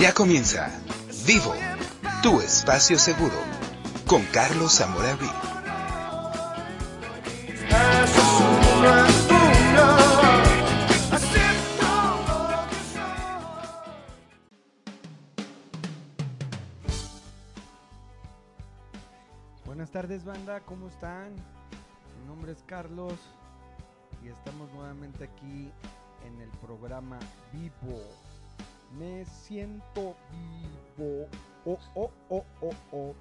Ya comienza Vivo, tu espacio seguro, con Carlos Zamora Buenas tardes banda, ¿cómo están? Mi nombre es Carlos y estamos nuevamente aquí en el programa Vivo. Me siento vivo. Oh, oh, oh, oh, oh.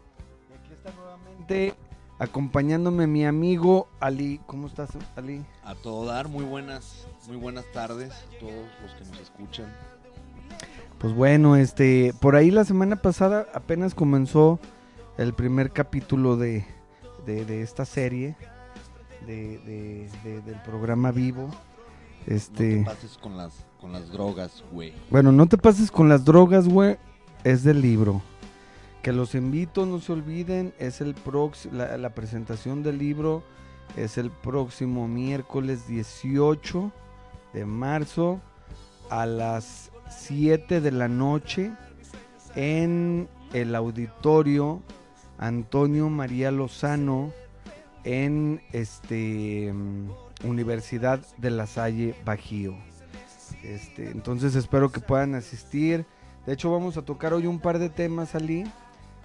Y aquí está nuevamente acompañándome mi amigo Ali. ¿Cómo estás, Ali? A todo dar, muy buenas, muy buenas tardes a todos los que nos escuchan. Pues bueno, este, por ahí la semana pasada apenas comenzó el primer capítulo de, de, de esta serie de, de- de- del programa Vivo. Este, No te pases con las, con las drogas, güey. bueno, no te pases con las drogas, güey. Es del libro. Que los invito, no se olviden. Es el prox la, presentación del libro es el próximo miércoles 18 de marzo a las 7 de la noche en el auditorio Antonio María Lozano en este mm, Universidad de La Salle Bajío. Este, entonces espero que puedan asistir. De hecho vamos a tocar hoy un par de temas Ali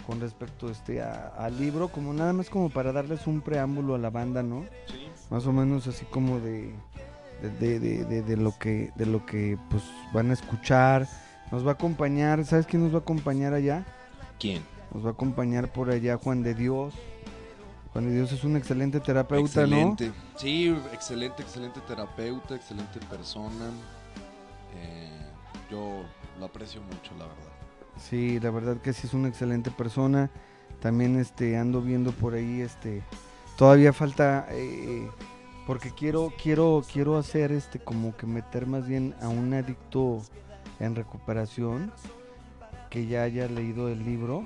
con respecto este a- al libro, como nada más como para darles un preámbulo a la banda, ¿no? Sí. Más o menos así como de de, de- de- de- de lo que de lo que pues van a escuchar. Nos va a acompañar, ¿sabes quién nos va a acompañar allá? ¿Quién? Nos va a acompañar por allá Juan de Dios. Juan de Dios es un excelente terapeuta, excelente. Sí, excelente, excelente terapeuta, excelente persona. Eh, yo lo aprecio mucho, la verdad. Sí, la verdad que sí es una excelente persona. También este ando viendo por ahí este todavía falta eh, porque quiero quiero quiero hacer este como que meter más bien a un adicto en recuperación que ya haya leído el libro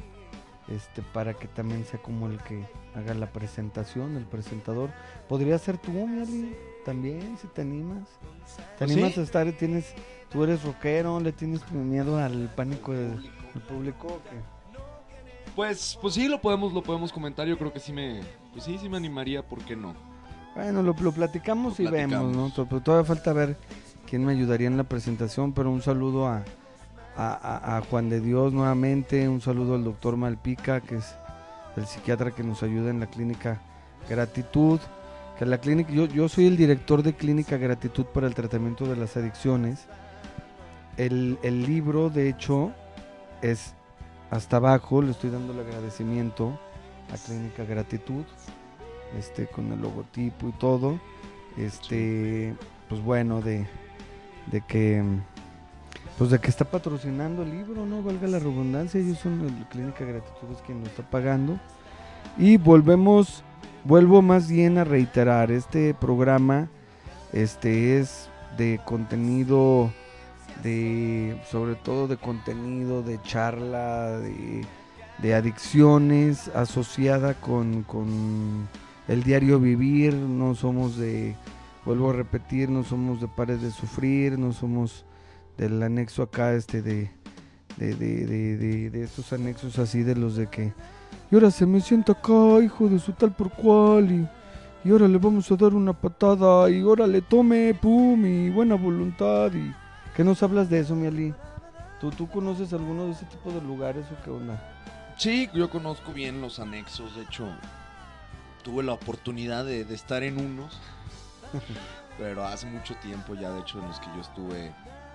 este para que también sea como el que haga la presentación, el presentador. Podría ser tú, Meli, también si te animas. ¿Te Pues animas sí. a estar tienes tú eres rockero, le tienes miedo al pánico del, público? Pues, pues sí, lo podemos, lo podemos comentar. Yo creo que sí me, pues sí, sí me animaría, ¿por qué no? Bueno, lo, lo platicamos Lo y vemos, ¿no? pero Todavía falta ver quién me ayudaría en la presentación, pero un saludo a, a- a Juan de Dios nuevamente, un saludo al doctor Malpica, que es el psiquiatra que nos ayuda en la clínica Gratitud, que la clínica, yo, yo soy el director de Clínica Gratitud para el tratamiento de las adicciones. El, el libro, de hecho, es hasta abajo, le estoy dando el agradecimiento a Clínica Gratitud este con el logotipo y todo. Este pues bueno de de que pues de que está patrocinando el libro no valga la redundancia ellos son el clínica gratitud es quien lo está pagando. Y volvemos vuelvo más bien a reiterar este programa este es de contenido de sobre todo de contenido de charla de, adicciones asociada con, con el diario vivir, no somos de, vuelvo a repetir, no somos de pares de sufrir, no somos del anexo acá este de, de, de- de estos anexos así de los de que, y ahora se me sienta acá, hijo de su tal por cual, y, y ahora le vamos a dar una patada, y ahora le tome, pum, y buena voluntad, y ¿qué nos hablas de eso, mi Ali? ¿Tú, ¿Tú conoces alguno de ese tipo de lugares o qué onda? Sí, yo conozco bien los anexos, de hecho tuve la oportunidad de, de estar en unos, pero hace mucho tiempo ya, de hecho en los que yo estuve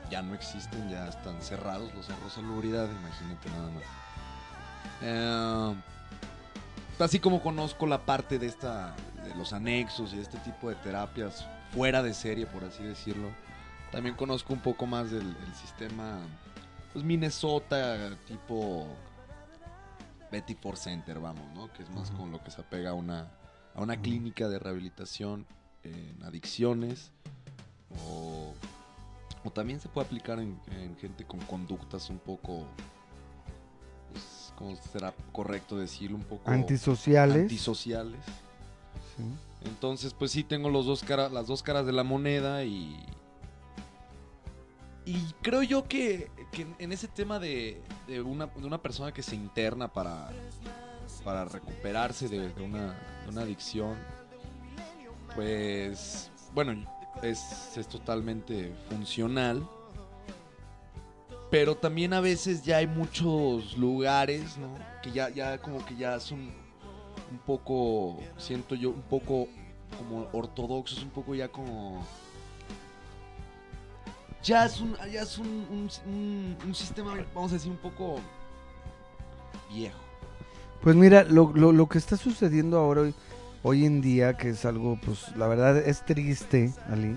ya no existen, ya están cerrados los cerros salubridad, imagínate nada más. Eh, así como conozco la parte de esta, de los anexos y este tipo de terapias fuera de serie, por así decirlo, también conozco un poco más del, del sistema, pues Minnesota, tipo Betty for Center, vamos, ¿no? Que es más con lo que se apega a una, a una clínica de rehabilitación en adicciones o, o también se puede aplicar en, en gente con conductas un poco, ¿cómo será correcto decirlo? Un poco Antisociales. antisociales. Sí. Entonces, pues sí tengo los dos cara- las dos caras de la moneda y. Y creo yo que, que en ese tema de, de, una, de una persona que se interna para, para recuperarse de, de una, de una adicción, pues, bueno, es, es totalmente funcional. Pero también a veces ya hay muchos lugares, ¿no? Que ya, ya como que ya son un poco, siento yo, un poco como ortodoxos, un poco ya como... Ya es un, ya es un, un- un- un sistema, vamos a decir, un poco viejo. Pues mira, lo, lo, lo que está sucediendo ahora hoy, hoy en día, que es algo, pues la verdad es triste, Ali.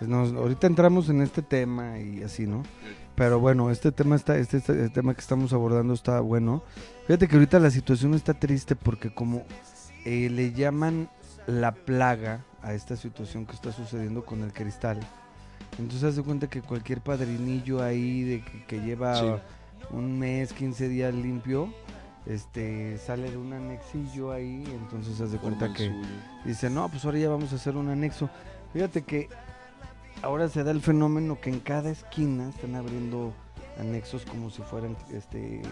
Pues, nos- ahorita entramos en este tema y así, ¿no? Pero bueno, este tema está, este, este tema que estamos abordando está bueno. Fíjate que ahorita la situación está triste porque como eh, le llaman la plaga a esta situación que está sucediendo con el cristal. Entonces haz de cuenta que cualquier padrinillo ahí de que, que lleva Sí. un mes, 15 días limpio, este sale de un anexillo ahí, entonces haz de cuenta que suyo. dice, no, pues ahora ya vamos a hacer un anexo. Fíjate que ahora se da el fenómeno que en cada esquina están abriendo anexos como si fueran este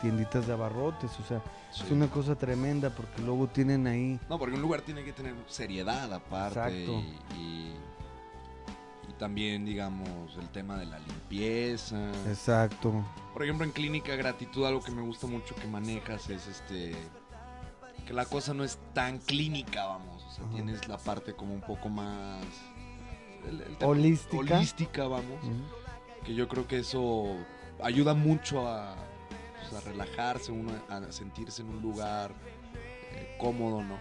tienditas de abarrotes, o sea, Sí. es una cosa tremenda porque luego tienen ahí No, porque un lugar tiene que tener seriedad aparte. Exacto. Y, y- y también, digamos, el tema de la limpieza. exacto, Por ejemplo, en Clínica Gratitud, algo que me gusta mucho que manejas es este. Que la cosa no es tan clínica, vamos. O sea, Ajá. tienes la parte como un poco más. El- el holística. Holística, vamos. Que yo creo que eso ayuda mucho a, pues, a relajarse, uno a sentirse en un lugar eh, cómodo, ¿no?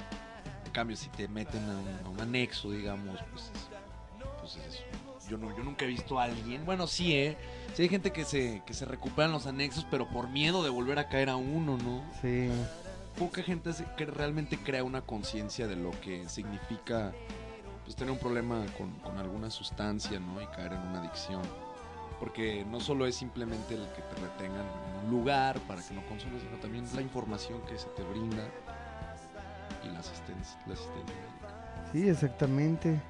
En cambio, si te meten a un, a un anexo, digamos, pues, es- pues es- yo, no, yo nunca he visto a alguien, bueno, sí, ¿eh? Sí hay gente que se, que se recupera en los anexos, pero por miedo de volver a caer a uno, ¿no? Sí, Poca gente que realmente crea una conciencia de lo que significa pues, tener un problema con, con alguna sustancia, ¿no? Y caer en una adicción. Porque no solo es simplemente el que te retengan en un lugar para que no consumes, sino también la información que se te brinda y la asistencia, la asistencia médica. sí, exactamente.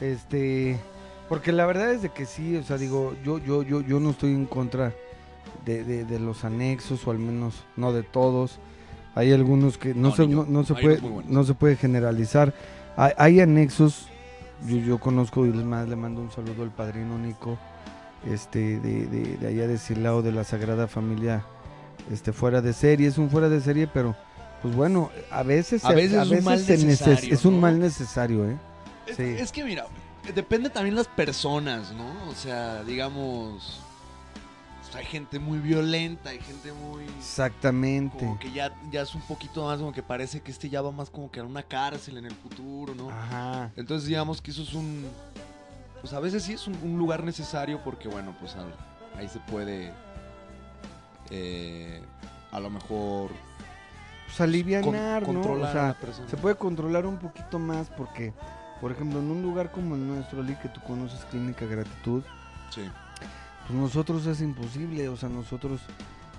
Este, porque la verdad es de que sí, o sea, digo, yo yo yo yo no estoy en contra de, de, de los anexos o al menos no de todos. Hay algunos que no, No, se no, no se puede no se puede generalizar. Hay, hay anexos yo, yo conozco y más le mando un saludo al padrino Nico este de, de, de allá de Silao de la Sagrada Familia este fuera de serie, es un fuera de serie, pero pues bueno, a veces A se- veces es un mal se neces- necesario, es un ¿no? mal necesario, ¿eh? Es, Sí. es que mira, depende también las personas, ¿no? O sea, digamos, pues, hay gente muy violenta, hay gente muy... Exactamente. Como que ya, ya es un poquito más como que parece que este ya va más como que a una cárcel en el futuro, ¿no? Ajá. Entonces digamos que eso es un... Pues a veces sí es un, un lugar necesario porque bueno, pues al- ahí se puede... eh, a lo mejor... Pues alivianar, con- ¿no? controlar O a sea, la persona. se puede controlar un poquito más porque, por ejemplo, en un lugar como el nuestro, Ali, que tú conoces Clínica Gratitud, Sí. Pues nosotros es imposible, o sea, nosotros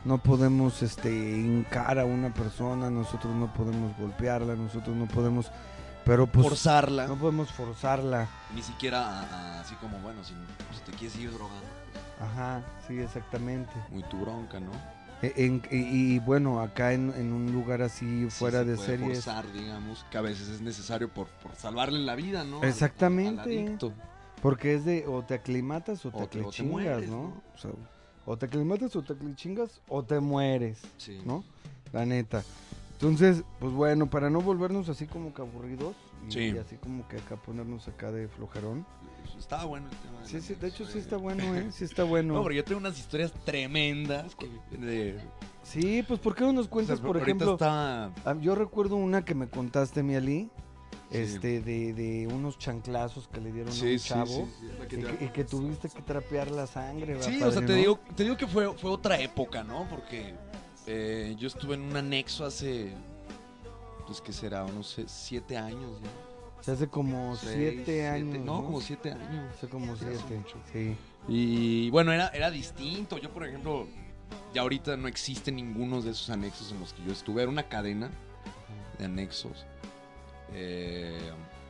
no podemos este hincar a una persona, nosotros no podemos golpearla, nosotros no podemos, pero pues Forzarla. no podemos forzarla. Ni siquiera a- a- así como, bueno, si, si te quieres ir drogando, Ajá, sí, exactamente. muy tu bronca, ¿no? E- en- y, y bueno, acá en, en un lugar así Sí, fuera se de puede series, forzar, digamos, que a veces es necesario por, por salvarle la vida, ¿no? Al- Exactamente. al adicto. Porque es de o te aclimatas o te, O te- o te aclichingas, mueres, ¿no? ¿no? O sea, o te aclimatas o te aclichingas o te mueres, Sí. ¿no? La neta. Entonces, pues bueno, para no volvernos así como que aburridos y, Sí. y así como que acá ponernos acá de flojerón. Estaba bueno el tema. Sí, sí, de hecho sí está bueno, ¿eh? Sí está bueno. No, pero yo tengo unas historias tremendas que de, Sí, pues ¿por qué no nos o sea, cuentas, por ejemplo? está ah, Yo recuerdo una que me contaste, mi Ali, Sí. este, de, de unos chanclazos que le dieron a Sí, un sí, chavo. sí, que Y, te- que, y que tuviste que trapear la sangre, ¿verdad, Sí, o sea, te no? digo, te digo que fue, fue otra época, ¿no? Porque eh, yo estuve en un anexo hace, pues que será, unos siete años, ¿no? O sea, hace como Seis, siete años. No, como siete años. Hace como siete. Sí. Y bueno, era, era distinto. Yo, por ejemplo, ya ahorita no existe ninguno de esos anexos en los que yo estuve. Era una cadena de anexos. Eh,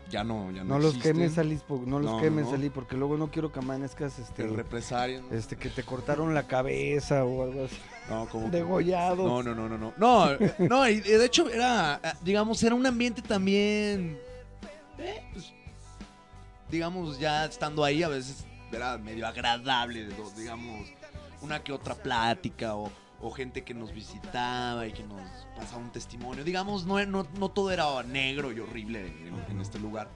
ya no, ya no, No los existen. quemes, po- no los No, no, quemes, no. salí, porque luego no quiero que amanezcas, este, Te represalian. este, que te cortaron la cabeza o algo así, No, como degollado. No, no, no, no, no. No, eh, no, y de hecho era, eh, digamos, era un ambiente también, eh, pues, digamos, ya estando ahí a veces era medio agradable, digamos, una que otra plática o, o gente que nos visitaba y que nos pasaba un testimonio. Digamos, no, no, no todo era negro y horrible en, en este lugar,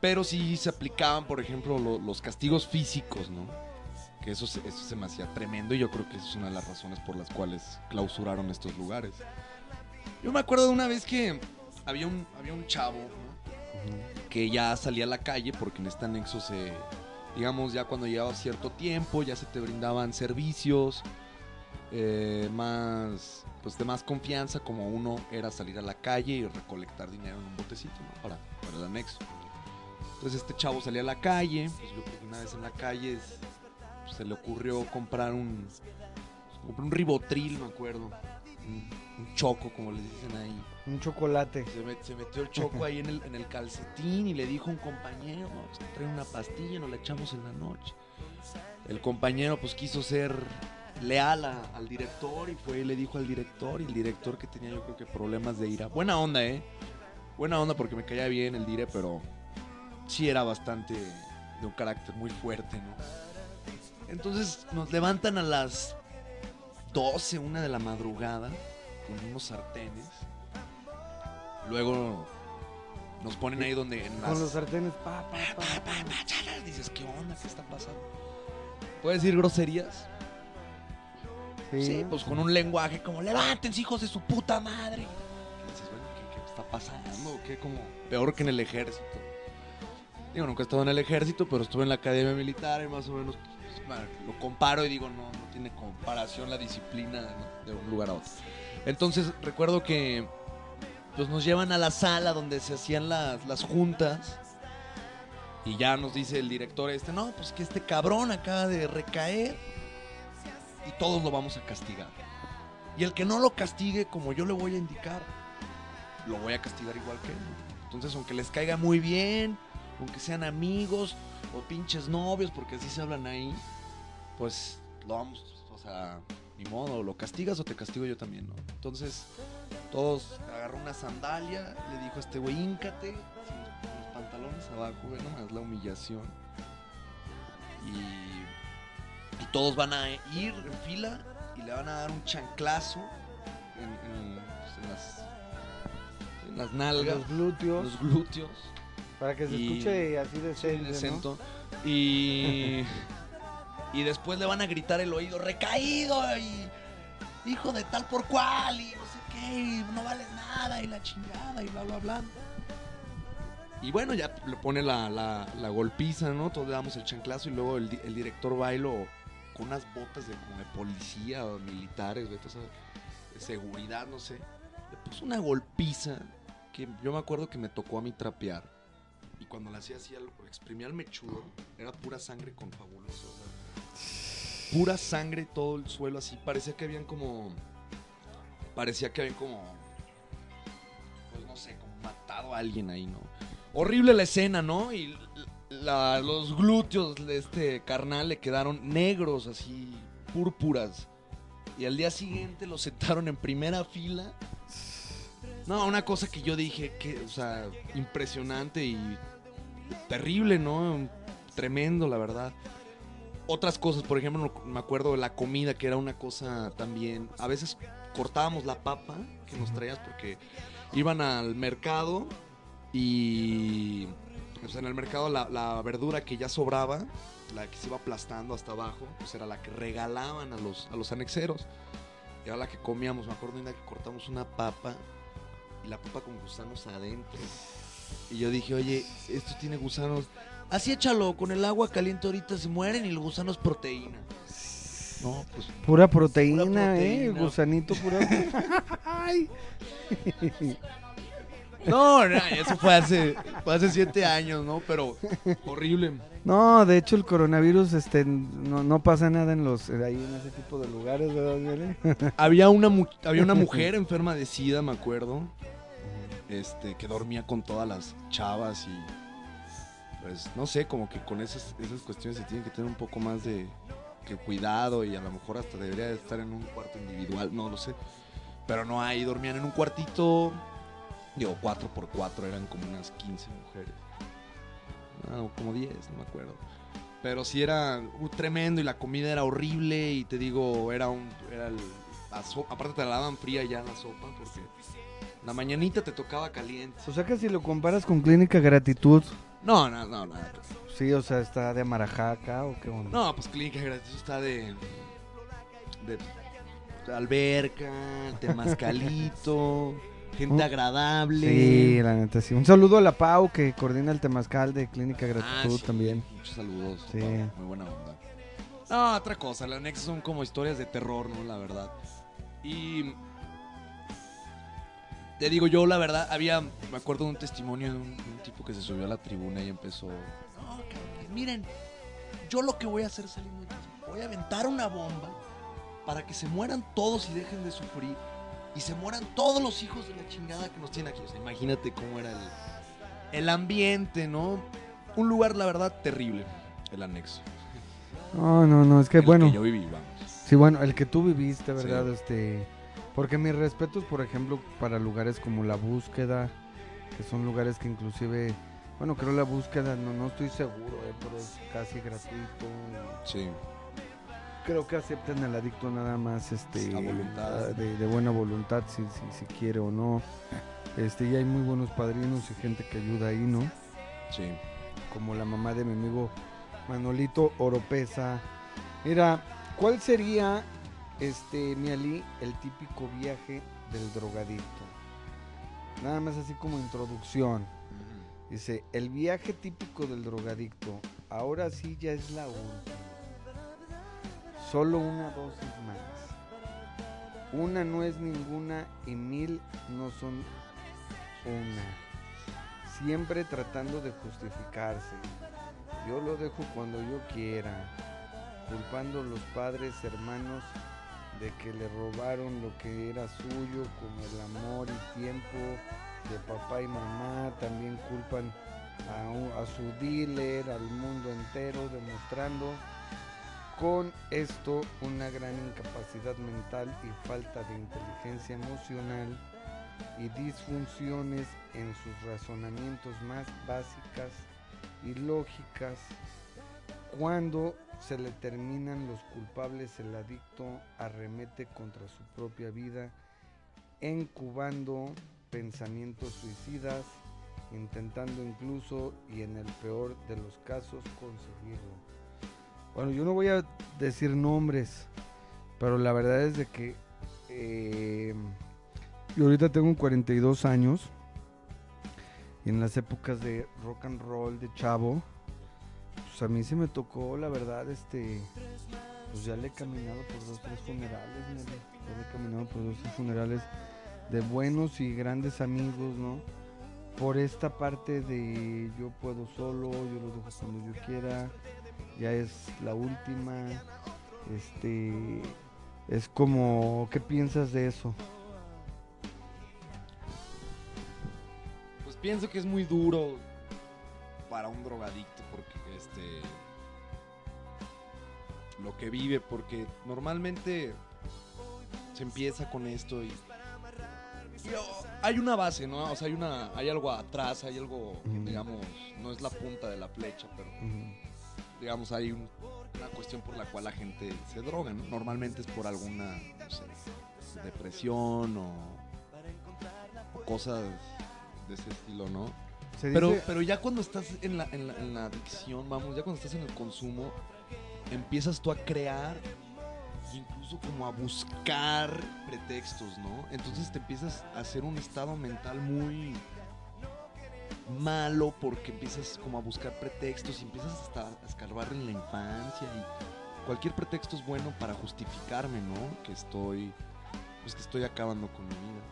pero sí se aplicaban, por ejemplo, lo- los castigos físicos, ¿no? Que eso, se- eso se me hacía tremendo y yo creo que esa es una de las razones por las cuales clausuraron estos lugares. Yo me acuerdo de una vez que había un, había un chavo ¿no? que ya salía a la calle porque en este anexo se, digamos, ya cuando llegaba cierto tiempo ya se te brindaban servicios eh, más, pues de más confianza como uno era salir a la calle y recolectar dinero en un botecito ¿no? para, para el anexo. Entonces este chavo salía a la calle, pues yo creo que una vez en la calle es- pues, se le ocurrió comprar un, compró un ribotril, me acuerdo, un, un choco como les dicen ahí. Un chocolate. Se, met- se metió el choco ahí en el, en el calcetín y le dijo a un compañero, "No, pues, trae una pastilla, nos la echamos en la noche. El compañero pues quiso ser leal a- al director y fue y le dijo al director y el director que tenía yo creo que problemas de ira. Buena onda, ¿eh? Buena onda porque me caía bien el dire, pero sí era bastante de un carácter muy fuerte, ¿no? Entonces nos levantan a las 12, una de la madrugada con unos sartenes. Luego nos ponen ahí donde en las... Con los sartenes, pa, pa, pa, pa. Dices, ¿qué onda? ¿Qué está pasando? ¿Puedes decir groserías? Sí, Sí, pues con un lenguaje como, levántense hijos de su puta madre. Y dices, bueno, ¿qué, qué está pasando? ¿Qué como peor que en el ejército? Digo, nunca he estado en el ejército, pero estuve en la academia militar y más o menos pues, lo comparo y digo, no, no tiene comparación la disciplina ¿no? de un lugar a otro. Entonces recuerdo que pues nos llevan a la sala donde se hacían las, las juntas y ya nos dice el director este, no, pues que este cabrón acaba de recaer y todos lo vamos a castigar. Y el que no lo castigue como yo le voy a indicar, lo voy a castigar igual que él. Entonces, aunque les caiga muy bien, aunque sean amigos o pinches novios, porque así se hablan ahí, pues lo vamos, o sea, ni modo, lo castigas o te castigo yo también, ¿no? Entonces, todos agarró una sandalia, le dijo a este güey, íncate, los pantalones abajo, güey, nomás la humillación. Y, y todos van a ir en fila y le van a dar un chanclazo en, en- pues, en las, en las nalgas, los glúteos, los glúteos. para que se y- escuche así Sí, decente, ¿no? decento. Y, y después le van a gritar el oído, recaído y hijo de tal por cual y no sé qué, y no vales nada y la chingada y bla, bla, bla. Y bueno, ya le pone la, la, golpiza, ¿no? Todos le damos el chanclazo y luego el, di- el director va y lo- con unas botas de, como de policía o militares, saber, de seguridad, no sé. Le puso una golpiza que yo me acuerdo que me tocó a mí trapear. Y cuando la hacía así, exprimía el mechudo, era pura sangre con fabuloso. sea, pura sangre todo el suelo así. Parecía que habían como. Parecía que habían como. Pues no sé, como matado a alguien ahí, ¿no? Horrible la escena, ¿no? Y la- los glúteos de este carnal le quedaron negros, así, púrpuras. Y al día siguiente lo sentaron en primera fila. No, una cosa que yo dije que, o sea, impresionante y terrible, ¿no? Tremendo, la verdad. Otras cosas, por ejemplo, me acuerdo de la comida, que era una cosa también. A veces cortábamos la papa que nos traías porque iban al mercado y. Sea, en el mercado la, la verdura que ya sobraba, la que se iba aplastando hasta abajo, pues era la que regalaban a los, a los anexeros. Era la que comíamos. Me acuerdo una que cortamos una papa y la papa con gusanos adentro. Y yo dije, oye, esto tiene gusanos. Así échalo, con el agua caliente ahorita se mueren y el gusano es proteína. No, pues Pura proteína, Pura ¿eh? Gusanito pura. Ay. No, no, eso fue hace, fue hace siete años, ¿no? Pero horrible. No, de hecho el coronavirus este no, no pasa nada en los eh, ahí en ese tipo de lugares, ¿verdad? Había una, mu- había una mujer enferma de SIDA, me acuerdo. Este, que dormía con todas las chavas y pues no sé, como que con esas, esas cuestiones se tienen que tener un poco más de que cuidado y a lo mejor hasta debería de estar en un cuarto individual, no lo sé. Pero no hay, dormían en un cuartito, digo, 4 por 4 eran como unas 15 mujeres. No, como 10, no me acuerdo. Pero sí era uh, tremendo y la comida era horrible y te digo, era un... Era el, la so- aparte te la daban fría ya la sopa porque la mañanita te tocaba caliente. O sea que si lo comparas con Clínica Gratitud, No, no, no, nada. sí, o sea, está de Marajaca o qué onda. No, pues Clínica Gratis está de, de, de alberca, temazcalito, gente Uh, agradable. Sí, la neta sí. Un saludo a la Pau que coordina el temazcal de Clínica Ah, Gratitud sí, también. Muchos saludos. Sí. Pau, Muy buena onda. No, otra cosa, las anexos son como historias de terror, ¿no? La verdad. Y te digo yo, la verdad, había, me acuerdo de un testimonio de un, de un tipo que se subió a la tribuna y empezó, no, cabrones, miren, yo lo que voy a hacer saliendo de aquí, voy a aventar una bomba para que se mueran todos y dejen de sufrir y se mueran todos los hijos de la chingada que nos tienen aquí. O sea, imagínate cómo era el, el ambiente, ¿no? Un lugar, la verdad, terrible, el anexo. No, no, no, es que el bueno. que yo viví, vamos. Sí, bueno, el que tú viviste, ¿verdad? Sí. Este, porque mis respetos, por ejemplo, para lugares como La Búsqueda, que son lugares que inclusive, bueno, creo La Búsqueda, no, no estoy seguro, eh, pero es casi gratuito. Sí. Creo que aceptan al adicto nada más, este, A voluntad. ah, de, de buena voluntad, si, si, si quiere o no. Este, y hay muy buenos padrinos y gente que ayuda ahí, ¿no? Sí. como la mamá de mi amigo Manolito Oropesa. Mira, ¿cuál sería, este, mi Ali, el típico viaje del drogadicto? Nada más así como introducción. Dice, el viaje típico del drogadicto, ahora sí ya es la última. Solo una dosis más. Una no es ninguna y mil no son una. Siempre tratando de justificarse. Yo lo dejo cuando yo quiera. Culpando a los padres, hermanos, de que le robaron lo que era suyo, como el amor y tiempo de papá y mamá. También culpan a, a su dealer, al mundo entero, demostrando con esto una gran incapacidad mental y falta de inteligencia emocional y disfunciones en sus razonamientos más básicas y lógicas. Cuando se le terminan los culpables, el adicto arremete contra su propia vida, incubando pensamientos suicidas, intentando incluso y en el peor de los casos conseguirlo. Bueno, yo no voy a decir nombres, pero la verdad es de que eh, yo ahorita tengo 42 años y en las épocas de rock and roll de chavo, pues a mí se me tocó, la verdad, este, pues ya le he caminado por dos, tres funerales, ya le he caminado por dos, tres funerales de buenos y grandes amigos, ¿no? Por esta parte de yo puedo solo, yo lo dejo cuando yo quiera, ya es la última, este, es como, ¿qué piensas de eso? Pues pienso que es muy duro para un drogadicto porque este lo que vive porque normalmente se empieza con esto y, y, oh, hay una base, ¿no? O sea, hay una hay algo atrás, hay algo, digamos, no es la punta de la flecha, pero. Digamos hay un- una cuestión por la cual la gente se droga, ¿no? Normalmente es por alguna, no sé, depresión o, o cosas de ese estilo, ¿no? Se Pero, dice- pero ya cuando estás en la, en, la, en la adicción, vamos, ya cuando estás en el consumo, empiezas tú a crear, incluso como a buscar pretextos, ¿no? Entonces te empiezas a hacer un estado mental muy malo porque empiezas como a buscar pretextos y empiezas hasta a escarbar en la infancia y cualquier pretexto es bueno para justificarme, ¿no? Que estoy, pues que estoy acabando con mi vida.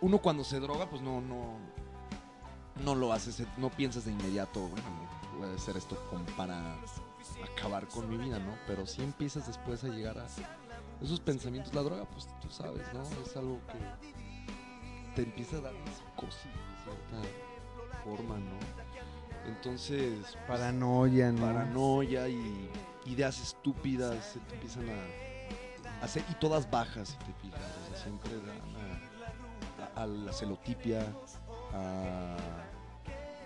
Uno cuando se droga, pues no, no, no lo haces, no piensas de inmediato, bueno, puede ser esto para acabar con mi vida, ¿no? Pero si empiezas después a llegar a esos pensamientos, la droga, pues tú sabes, ¿no? Es algo que te empieza a dar psicosis de cierta forma, ¿no? Entonces, Paranoia, ¿no? paranoia y ideas estúpidas se te empiezan a hacer y todas bajas si te fijas o sea siempre dan a, a- a la celotipia a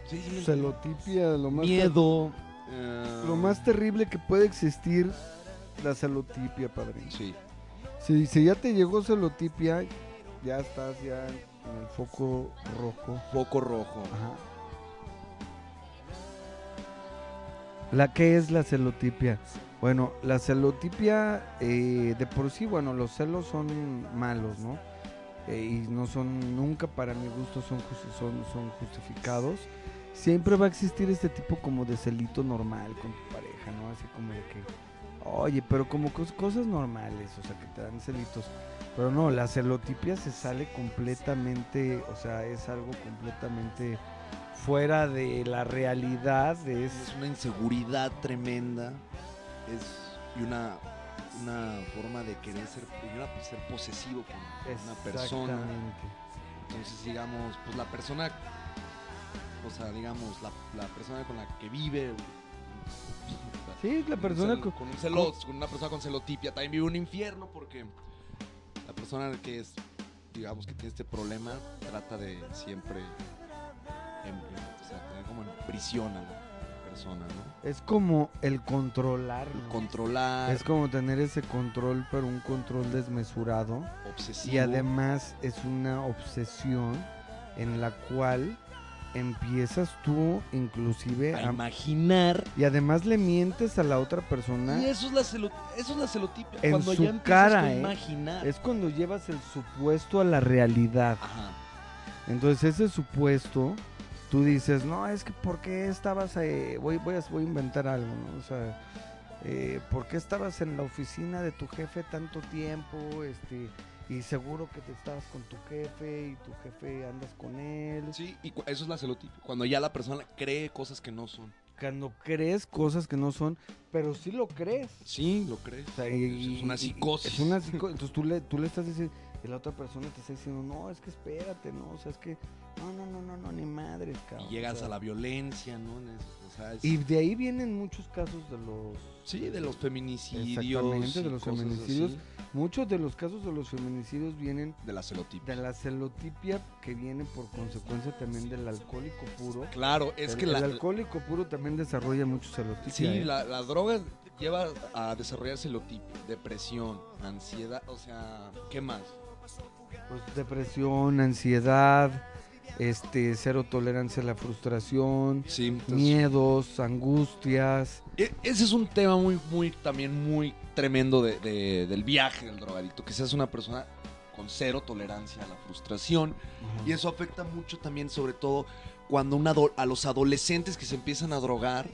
sí, sí, Celotipia, lo más, miedo eh, lo más terrible que puede existir, la celotipia, padrino. sí Si, si ya te llegó celotipia, ya estás ya el foco rojo. foco rojo Ajá. ¿La qué es la celotipia? Bueno, la celotipia eh, de por sí, bueno, los celos son malos, ¿no? Eh, y no son, nunca para mi gusto son, son, son justificados. Siempre va a existir este tipo como de celito normal con tu pareja, ¿no? Así como de que, oye, pero como cos- cosas normales, o sea, que te dan celitos. Pero no, la celotipia se sale completamente, o sea, es algo completamente fuera de la realidad, es es una inseguridad tremenda es y una una forma de querer ser una- ser posesivo con una persona. Entonces, digamos, pues la persona, o sea, digamos, la, la persona con la que vive. Sí, la persona con, co- con un celo- con una persona con celotipia también vive un infierno porque la persona que es, digamos, que tiene este problema trata de siempre, en- o sea, tener como en prisión a la persona, ¿no? es como el controlar, ¿no? Controlar, es como tener ese control, pero un control desmesurado. obsesivo. Y además es una obsesión en la cual empiezas tú inclusive a a- imaginar. y además le mientes a la otra persona. Y eso es la, celo- eso es la celotipia. En cuando su ya cara, a ¿eh? imaginar. Es cuando llevas el supuesto a la realidad. Ajá. Entonces ese supuesto, tú dices, no, es que ¿por qué estabas, eh, voy, voy, a, voy a inventar algo, ¿no? O sea, eh, ¿por qué estabas en la oficina de tu jefe tanto tiempo? Este, y seguro que te estabas con tu jefe y tu jefe andas con él. Sí, y eso es la celotipia. Cuando ya la persona cree cosas que no son. Cuando crees cosas que no son, pero sí lo crees. Sí, lo crees. O sea, Eso y- es una psicosis. Es una psicosis. Entonces tú le, tú le estás diciendo, la otra persona te está diciendo, no, es que espérate, no, o sea, es que, no, no, no, no, no, ni madres, cabrón. Y llegas o sea, a la violencia, ¿no? O sea, es- Y de ahí vienen muchos casos de los... sí, de los feminicidios. Exactamente, de y los cosas feminicidios. así, Muchos de los casos de los feminicidios vienen de la celotipia. de la celotipia que viene por consecuencia también del alcohólico puro. Claro, es el, que el la, alcohólico puro también desarrolla mucho celotipia. sí, ¿eh? la, la droga lleva a desarrollar celotipia, depresión, ansiedad, o sea, ¿qué más? Pues, depresión, ansiedad, este, cero tolerancia a la frustración, Sí, entonces- miedos, angustias. E- Ese es un tema muy, muy, también muy tremendo de- de- del viaje del drogadicto, que seas una persona con cero tolerancia a la frustración. Y eso afecta mucho también, sobre todo, cuando una a los adolescentes que se empiezan a drogar,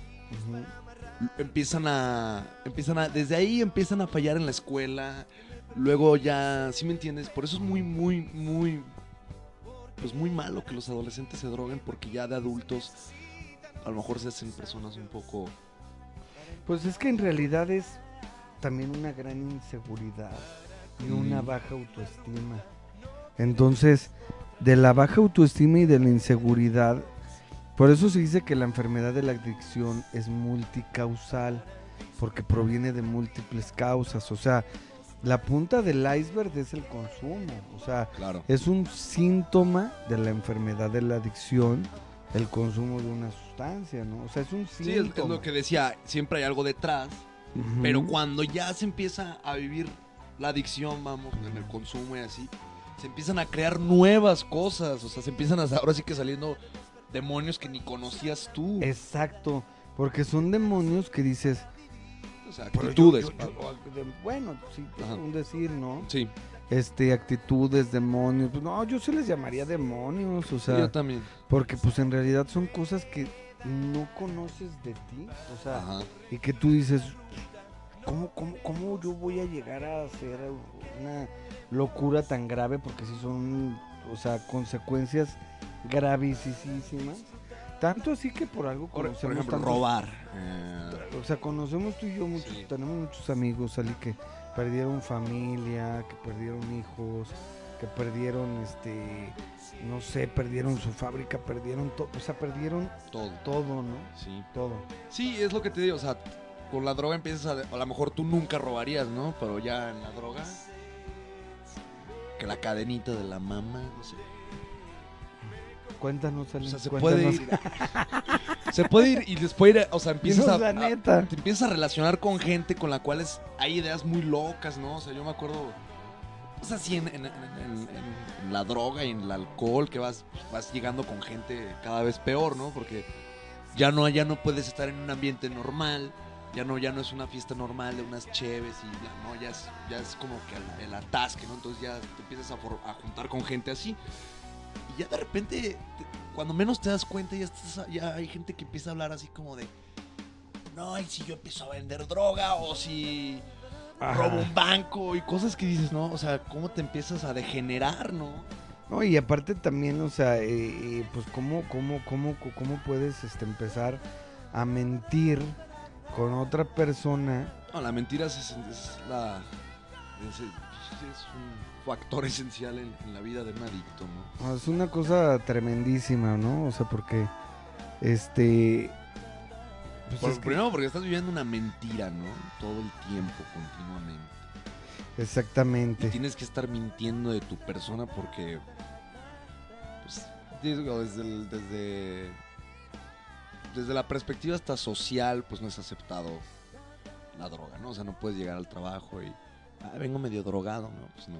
empiezan a, empiezan a, desde ahí empiezan a fallar en la escuela, luego ya, ¿sí me entiendes? Por eso es muy, muy, muy, pues muy malo que los adolescentes se droguen, porque ya de adultos a lo mejor se hacen personas un poco... Pues es que en realidad es también una gran inseguridad y una Mm. baja autoestima. Entonces, de la baja autoestima y de la inseguridad, por eso se dice que la enfermedad de la adicción es multicausal, porque proviene de múltiples causas. O sea, la punta del iceberg es el consumo. O sea, Claro. es un síntoma de la enfermedad de la adicción el consumo de una sustancia, ¿no? O sea, es un Sí, es, síntoma. lo que decía, siempre hay algo detrás, pero cuando ya se empieza a vivir la adicción, vamos, en el consumo y así, se empiezan a crear nuevas cosas, o sea, se empiezan a, ahora sí que saliendo demonios que ni conocías tú. Exacto, porque son demonios que dices... o sea, "Pero yo- actitudes. yo- yo- de- bueno, sí, es Ajá. un decir, ¿no? Sí, Este, actitudes, demonios. Pues no, yo se les llamaría demonios, o sea, yo también. porque pues en realidad son cosas que no conoces de ti, o sea, Ajá. y que tú dices, ¿cómo, cómo, cómo yo voy a llegar a hacer una locura tan grave? Porque si son, o sea, consecuencias gravísimas. Tanto así que por algo Por, por conocemos ejemplo, tantos- robar. eh, O sea, conocemos tú y yo muchos, Sí. tenemos muchos amigos, Ali, que perdieron familia, que perdieron hijos, que que perdieron, este, no sé, perdieron su fábrica, perdieron todo, o sea, perdieron Todo. todo, ¿no? Sí. Todo. Sí, es lo que te digo, o sea, con la droga empiezas a... A lo mejor tú nunca robarías, ¿no? Pero ya en la droga... Que la cadenita de la mamá, no sé. Cuéntanos, O Ale, sea, se cuéntanos. puede ir... se puede ir y después ir, o sea, empiezas a, a- te empiezas a relacionar con gente con la cual es- hay ideas muy locas, ¿no? O sea, yo me acuerdo, o sea, sí, en, en- en- en- en la droga y en el alcohol, que vas, vas llegando con gente cada vez peor, ¿no? Porque ya no, ya no puedes estar en un ambiente normal, ya no, ya no es una fiesta normal de unas cheves y bla, ¿no? Ya es, ya es como que el, el atasque, ¿no? Entonces ya te empiezas a, for- a juntar con gente así. Y ya de repente, te- cuando menos te das cuenta, ya, estás, ya hay gente que empieza a hablar así como de, no, y si yo empiezo a vender droga o si Ajá. robo un banco y cosas que dices, ¿no? O sea, ¿cómo te empiezas a degenerar, no? No, y aparte también, o sea, eh, eh, pues cómo, cómo, cómo, cómo puedes este, empezar a mentir con otra persona. No, la mentira es, es la... Es, es un factor esencial en, en la vida de un adicto, ¿no? Ah, Es una cosa tremendísima, ¿no? O sea, porque, este... pues Por- es que- Primero porque estás viviendo una mentira, ¿no? Todo el tiempo, continuamente. Y exactamente. tienes que estar mintiendo de tu persona porque, pues, digo, desde, el- desde, desde la perspectiva hasta social, pues no es aceptado la droga, ¿no? O sea, no puedes llegar al trabajo y, ah, vengo medio drogado, ¿no? Pues no.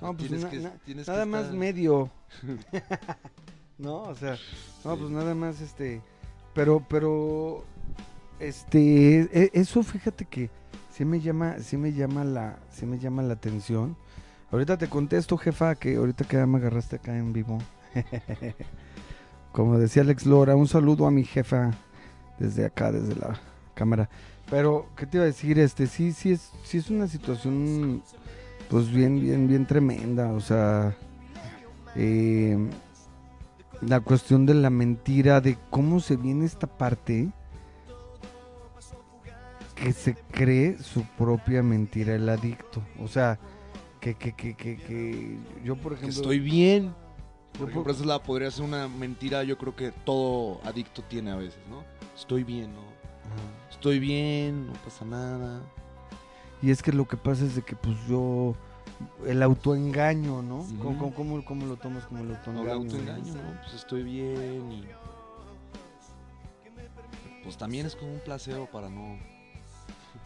No, pues tienes na- que- na- tienes que nada más estar- medio. no, o sea, no, Sí. pues nada más este, pero, pero, este, e- eso fíjate que sí me llama, sí me llama la, sí me llama la atención. Ahorita te contesto, jefa, que ahorita que ya me agarraste acá en vivo. Como decía Alex Lora, un saludo a mi jefa desde acá, desde la cámara. Pero, ¿qué te iba a decir? Este, sí, sí es, sí es una situación pues bien, bien, bien tremenda. O sea, eh, la cuestión de la mentira, de cómo se viene esta parte que se cree su propia mentira el adicto. O sea, que, que, que, que, que yo por Que ejemplo... estoy bien. Por ejemplo, esa la, podría ser una mentira, yo creo que todo adicto tiene a veces, ¿no? Estoy bien, ¿no? Ajá. Estoy bien, no pasa nada. Y es que lo que pasa es de que pues yo... El autoengaño, ¿no? Ujú. ¿Cómo, cómo, cómo- cómo lo tomas como el autoengaño? el no? autoengaño, ¿no? Pues estoy bien y... Pues también es como un placebo para no,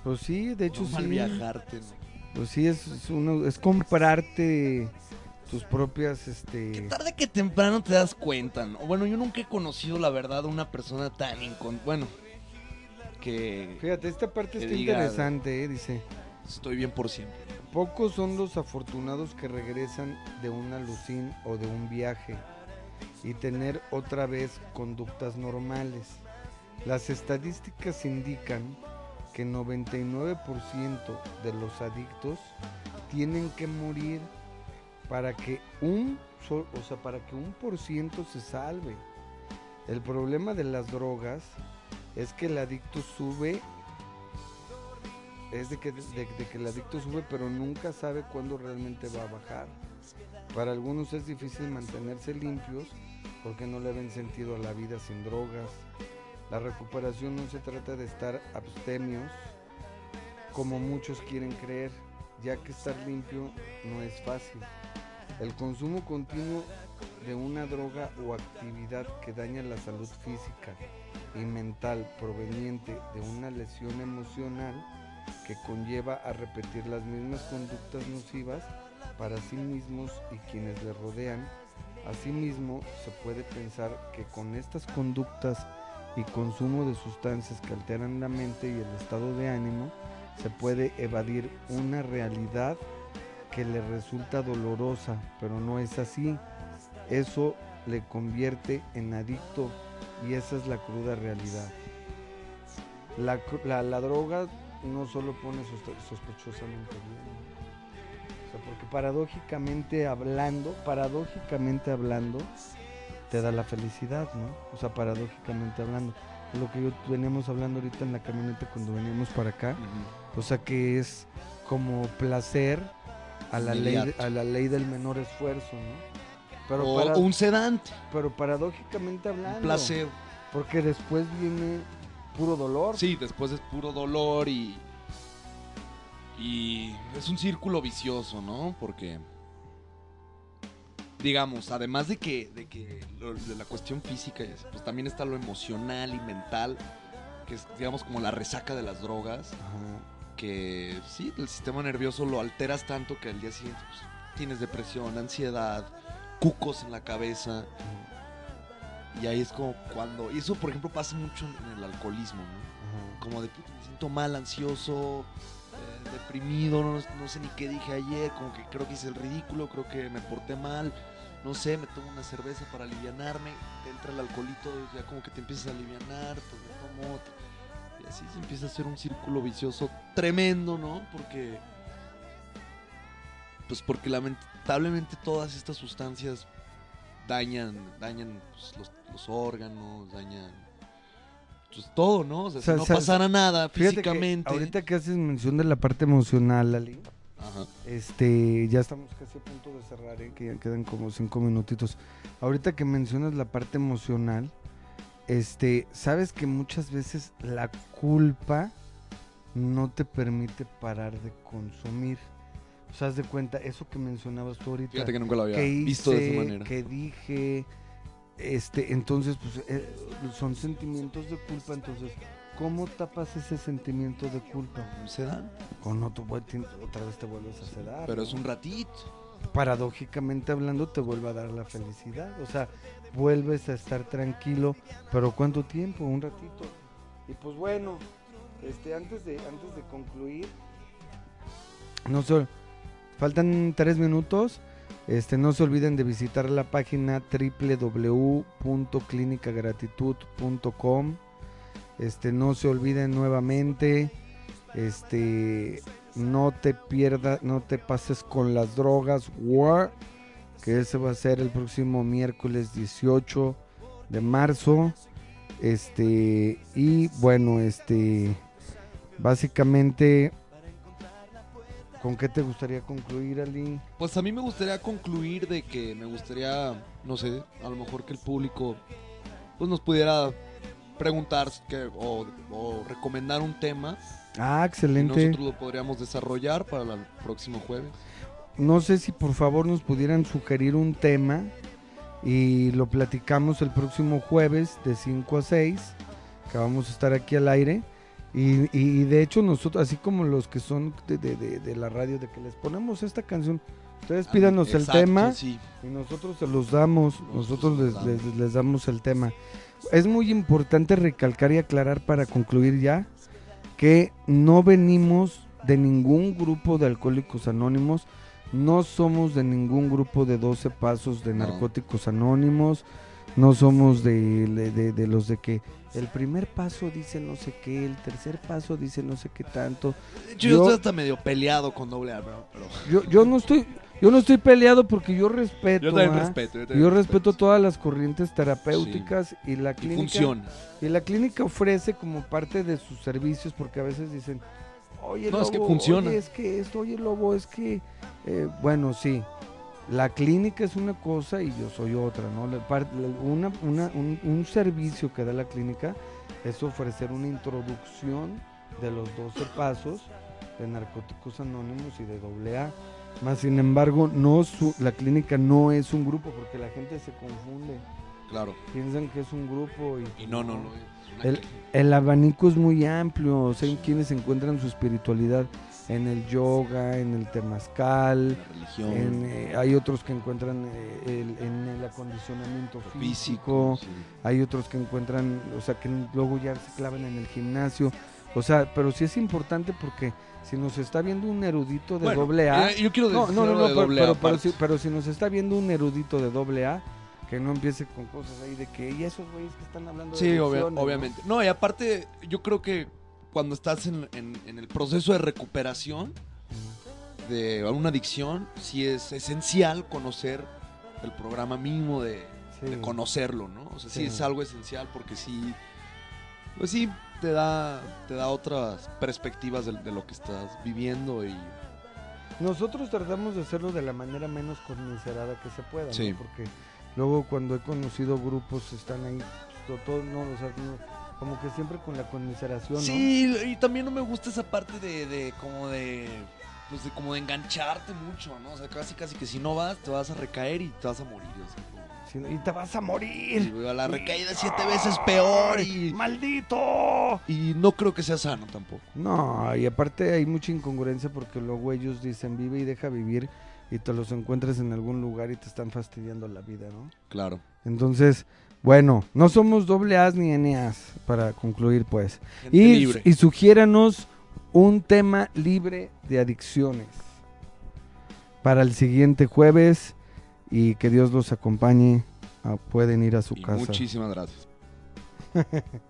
Pues sí, de hecho no mal sí. viajarte, ¿no? Pues sí, es, es uno, es comprarte tus propias, Que este... tarde que temprano te das cuenta, ¿no? Bueno, yo nunca he conocido, la verdad, una persona tan incon... Bueno, que Fíjate, esta parte está diga- interesante, ¿eh? dice. estoy bien por siempre. Pocos son los afortunados que regresan de un alucin o de un viaje y tener otra vez conductas normales. Las estadísticas indican que 99% de los adictos tienen que morir para que un o sea, para que un por ciento se salve. El problema de las drogas es que el adicto sube es de que, el adicto sube pero nunca sabe cuándo realmente va a bajar. Para algunos es difícil mantenerse limpios porque no le ven sentido a la vida sin drogas. La recuperación no se trata de estar abstemios como muchos quieren creer, ya que estar limpio no es fácil. El consumo continuo de una droga o actividad que daña la salud física y mental proveniente de una lesión emocional que conlleva a repetir las mismas conductas nocivas para sí mismos y quienes le rodean. Asimismo, se puede pensar que con estas conductas y consumo de sustancias que alteran la mente y el estado de ánimo, se puede evadir una realidad que le resulta dolorosa, pero no es así. Eso le convierte en adicto y esa es la cruda realidad. La, la- la droga no solo pone sospe- sospechosamente bien, ¿no? o sea, porque paradójicamente hablando, paradójicamente hablando, te da la felicidad, ¿no? O sea, paradójicamente hablando. Lo que yo veníamos hablando ahorita en la camioneta cuando veníamos para acá, o sea que es como placer a la, ley, a la ley del menor esfuerzo, ¿no? Pero, o para- un sedante, pero paradójicamente hablando, un placebo. porque después viene puro dolor. Sí, después es puro dolor y. Y es un círculo vicioso, ¿no? Porque. Digamos, además de que, de que lo- de la cuestión física, pues también está lo emocional y mental, que es, digamos, como la resaca de las drogas, Ajá. que sí, el sistema nervioso lo alteras tanto que al día siguiente pues, tienes depresión, ansiedad, cucos en la cabeza, y ahí es como cuando, y eso por ejemplo pasa mucho en el alcoholismo, ¿no? Ajá. como de puta, me siento mal, ansioso, eh, deprimido, no, no sé ni qué dije ayer, como que creo que hice el ridículo, creo que me porté mal, no sé, me tomo una cerveza para alivianarme, te entra el alcoholito, ya como que te empiezas a alivianar, pues me tomo otra. Y así se empieza a hacer un círculo vicioso tremendo, ¿no? Porque pues porque lamentablemente todas estas sustancias dañan, dañan pues, los, los órganos, dañan pues todo, ¿no? O sea, O sea, si no sa- pasara nada que físicamente. ahorita que haces mención de la parte emocional, Ali, Ajá. este, ya estamos casi a punto de cerrar, ¿eh? que ya quedan como cinco minutitos. Ahorita que mencionas la parte emocional, este, sabes que muchas veces la culpa no te permite parar de consumir. O sea, haz de cuenta, eso que mencionabas tú ahorita. Fíjate que nunca lo había que hice, visto de esa manera. que dije, este, entonces, pues, eh, son sentimientos de culpa, entonces, ¿cómo tapas ese sentimiento de culpa? Se dan, O no, tú vuel- te- otra vez te vuelves a sedar. pero es un ratito. Paradójicamente hablando, te vuelve a dar la felicidad, o sea, vuelves a estar tranquilo, pero ¿cuánto tiempo? Un ratito. Y pues bueno, este, antes de, antes de concluir, no sé, faltan tres minutos. Este, no se olviden de visitar la página www.clinicagratitud.com. Este, no se olviden nuevamente. Este, no te pierdas, no te pases con las drogas. War, que ese va a ser el próximo miércoles 18 de marzo. Este, y bueno, este, básicamente, ¿con qué te gustaría concluir, Ali? Pues a mí me gustaría concluir de que me gustaría, no sé, a lo mejor que el público pues nos pudiera preguntar que, o, o recomendar un tema Ah, y excelente. nosotros lo podríamos desarrollar para el próximo jueves. No sé si por favor nos pudieran sugerir un tema y lo platicamos el próximo jueves de 5 a 6, que vamos a estar aquí al aire. Y, y- y de hecho nosotros, así como los que son de, de- de- de la radio, de que les ponemos esta canción, ustedes pídanos el Exacto, tema sí. y nosotros se los damos, nosotros les, Nosotros les- damos. les damos el tema. Es muy importante recalcar y aclarar para concluir ya que no venimos de ningún grupo de alcohólicos anónimos, no somos de ningún grupo de 12 pasos de No. narcóticos anónimos, no somos de los de que el primer paso dice no sé qué, el tercer paso dice no sé qué tanto. Yo- yo estoy hasta medio peleado con doble A, pero, pero Yo, yo no estoy, yo no estoy peleado porque yo respeto. yo también ¿ah? respeto. Yo, también Yo respeto todas las corrientes terapéuticas y la Y clínica funciona. y la clínica ofrece como parte de sus servicios porque a veces dicen, oye, No, es que Lobo, funciona. oye, es que esto, oye, Lobo, es que, eh, bueno, sí, la clínica es una cosa y yo soy otra, ¿no? Una, una- un, un servicio que da la clínica es ofrecer una introducción de los 12 pasos de Narcóticos Anónimos y de AA. Más sin embargo, no su- la clínica no es un grupo porque la gente se confunde. Claro. Piensan que es un grupo y, Y no, no, no. El, el abanico es muy amplio, o sea, quienes encuentran su espiritualidad en el yoga, en el temazcal, La religión. en, eh, hay otros que encuentran eh, el- en el acondicionamiento físico, físico. sí. hay otros que encuentran, o sea, que luego ya se clavan en el gimnasio, o sea, pero sí es importante porque si nos está viendo un erudito de Bueno, doble A, eh, Yo quiero no, decir no, no, no, de pero, pero, si, pero si nos está viendo un erudito de doble A, que no empiece con cosas ahí de que, y esos güeyes que están hablando de Sí, obvia- adicciones, ¿no?". obviamente. ¿no? y aparte, yo creo que cuando estás en, en- en el proceso de recuperación de una adicción, sí es esencial conocer el programa mínimo de, Sí. de conocerlo, ¿no? O sea, sí. Sí. es algo esencial porque sí, pues sí, te da, te da otras perspectivas de, de lo que estás viviendo y, Nosotros tratamos de hacerlo de la manera menos conmiserada que se pueda, ¿no? Porque luego cuando he conocido grupos están ahí, pues, todo, no, o sea, no- como que siempre con la conmiseración, ¿no? Sí, y también no me gusta esa parte de, de como de pues de como de engancharte mucho, ¿no? O sea, casi casi que si no vas te vas a recaer y te vas a morir. o sea, como- y te vas a y, morir. güey, la recaída siete veces peor y, ¡Maldito! y no creo que sea sano tampoco. No, y aparte hay mucha incongruencia porque luego ellos dicen vive y deja vivir y te los encuentras en algún lugar y te están fastidiando la vida, ¿no? Claro. Entonces, bueno, no somos doble as ni NAs para concluir pues. Gente Y, libre. y sugiéranos un tema libre de adicciones para el siguiente jueves y que Dios los acompañe. Ah, pueden ir a su Y casa. muchísimas gracias.